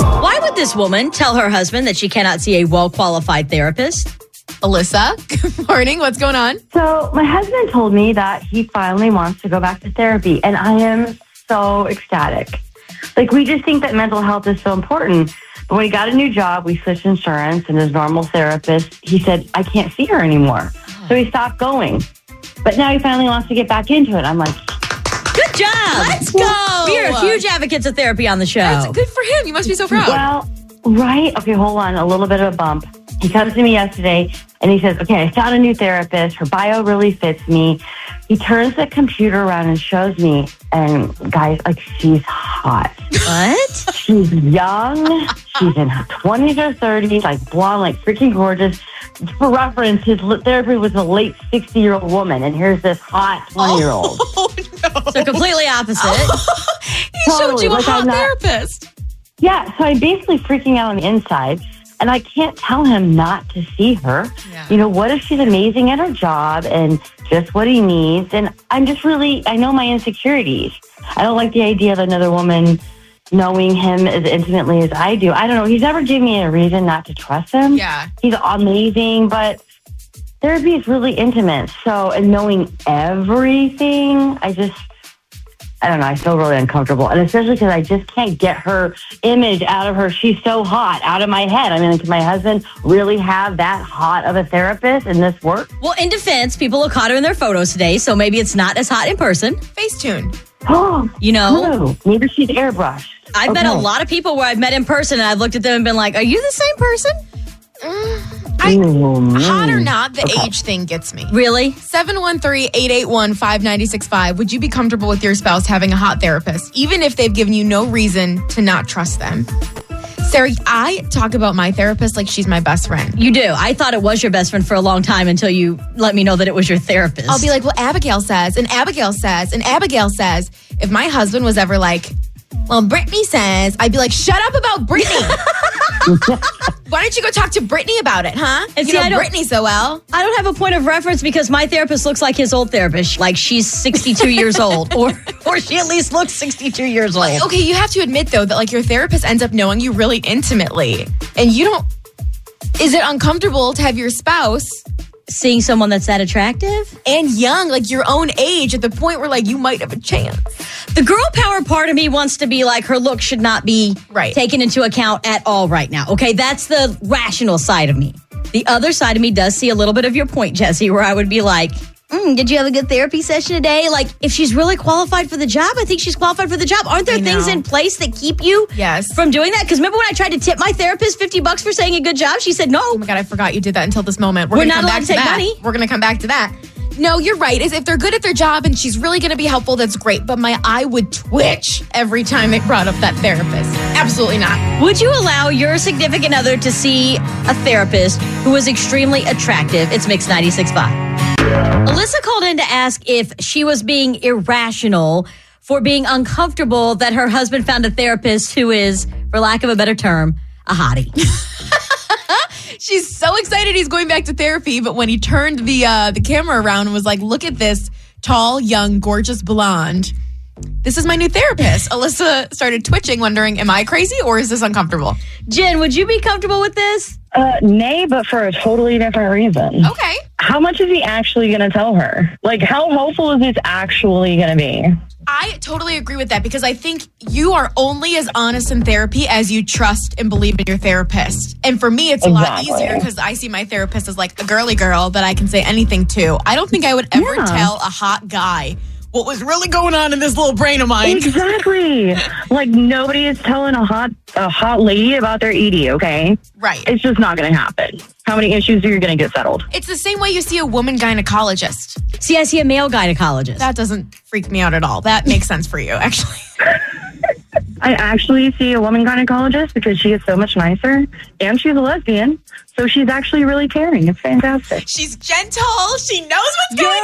Why would this woman tell her husband that she cannot see a well qualified therapist? Alyssa, good morning. What's going on? So my husband told me that he finally wants to go back to therapy, and I am so ecstatic. Like we just think that mental health is so important. But when he got a new job, we switched insurance, and his normal therapist, he said, I can't see her anymore. So he stopped going. But now he finally wants to get back into it. I'm like, Good job. Let's go. We are huge advocates of therapy on the show. That's good for him. You must be so proud. well, right. Okay, hold on. A little bit of a bump. He comes to me yesterday and he says, Okay, I found a new therapist. Her bio really fits me. He turns the computer around and shows me, and guys, like, she's hot. what? She's young. She's in her 20s or 30s, like blonde, like freaking gorgeous. For reference, his li- therapy was a late 60 year old woman, and here's this hot 20 year old. So completely opposite. he showed totally. you a Like, hot I'm not- therapist. Yeah, so I'm basically freaking out on the inside, and I can't tell him not to see her. Yeah. You know, what if she's amazing at her job and just what he needs? And I'm just really, I know my insecurities. I don't like the idea of another woman knowing him as intimately as I do. I don't know. He's never given me a reason not to trust him. Yeah. He's amazing, but therapy is really intimate. So, and knowing everything, I just, I don't know. I feel really uncomfortable, and especially because I just can't get her image out of her. She's so hot out of my head. I mean, can my husband really have that hot of a therapist in this work? well, in defense, people look hotter in their photos today, so maybe it's not as hot in person. Facetune. Oh, You know, true. Maybe she's airbrushed. I've met a lot of people where I've met in person and I've looked at them and been like, Are you the same person? Mm, I, Ooh, hot or not, the Okay. age thing gets me. Really? 713-881-5965. Would you be comfortable with your spouse having a hot therapist, even if they've given you no reason to not trust them? Sarah, I talk about my therapist like she's my best friend. You do. I thought it was your best friend for a long time until you let me know that it was your therapist. I'll be like, well, Abigail says, and Abigail says, and Abigail says. If my husband was ever like, well, Brittany says, I'd be like, shut up about Brittany. Why don't you go talk to Brittany about it, huh? And you see, know I don't- Brittany so well. I don't have a point of reference because my therapist looks like his old therapist. Like she's 62 years old, or or she at least looks 62 years old. Okay, you have to admit though that like your therapist ends up knowing you really intimately, and you don't. Is it uncomfortable to have your spouse Seeing someone that's that attractive, and young, like your own age, at the point where like you might have a chance? the girl power part of me wants to be like her look should not be Right. taken into account at all right now. Okay, that's the rational side of me. The other side of me does see a little bit of your point, Jesse, where I would be like. Mm, did you have a good therapy session today? Like, if she's really qualified for the job, I think she's qualified for the job. Aren't there things in place that keep you Yes. from doing that? Because remember when I tried to tip my therapist 50 bucks for saying a good job? She said no. Oh my god, I forgot you did that until this moment. We're, We're not allowed to take that. money. We're gonna come back to that. No, you're right. Is if they're good at their job and she's really gonna be helpful, that's great. But my eye would twitch every time they brought up that therapist. Absolutely not. Would you allow your significant other to see a therapist who is extremely attractive? It's Mix 96.5. Alyssa called in to ask if she was being irrational for being uncomfortable that her husband found a therapist who is, for lack of a better term, a hottie. She's so excited he's going back to therapy, but when he turned the uh, the camera around and was like, "Look at this tall, young, gorgeous blonde." This is my new therapist. Alyssa started twitching, wondering, "Am I crazy or is this uncomfortable?" Jen, would you be comfortable with this? Uh, nay, but for a totally different reason. Okay. How much is he actually going to tell her? Like, how helpful is this actually going to be? I totally agree with that because I think you are only as honest in therapy as you trust and believe in your therapist. And for me, it's a lot easier because I see my therapist as like a girly girl that I can say anything to. I don't think I would ever Yeah. tell a hot guy what was really going on in this little brain of mine. Exactly. like nobody is telling a hot a hot lady about their ED, okay? Right. It's just not going to happen. How many issues are you going to get settled? It's the same way you see a woman gynecologist. See, I see a male gynecologist. That doesn't freak me out at all. That makes sense for you, actually. I actually see a woman gynecologist because she is so much nicer and she's a lesbian. So she's actually really caring. It's fantastic. She's gentle. She knows what's going on. welcome.